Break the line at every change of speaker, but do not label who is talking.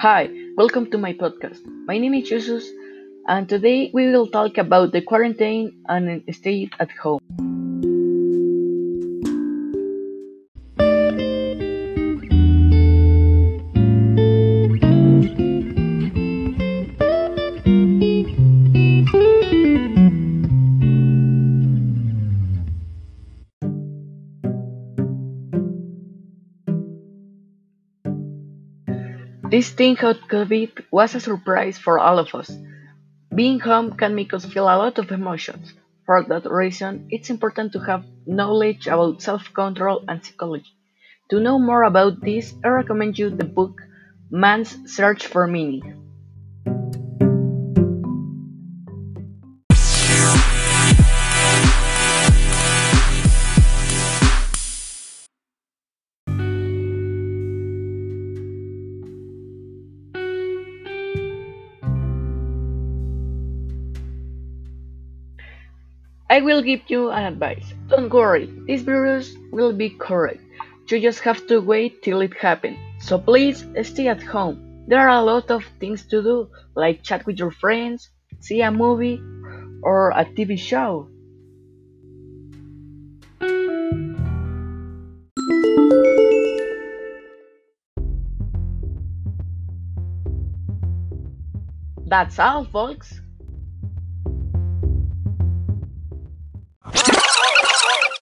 Hi, welcome to my podcast. My name is Jesus, and today we will talk about the quarantine and stay at home. This thing called COVID was a surprise for all of us. Being home can make us feel a lot of emotions. For that reason, it's important to have knowledge about self control and psychology. To know more about this, I recommend you the book Man's Search for Meaning. I will give you an advice. Don't worry, this virus will be correct. You just have to wait till it happens. So please stay at home. There are a lot of things to do, like chat with your friends, see a movie, or a TV show. That's all, folks.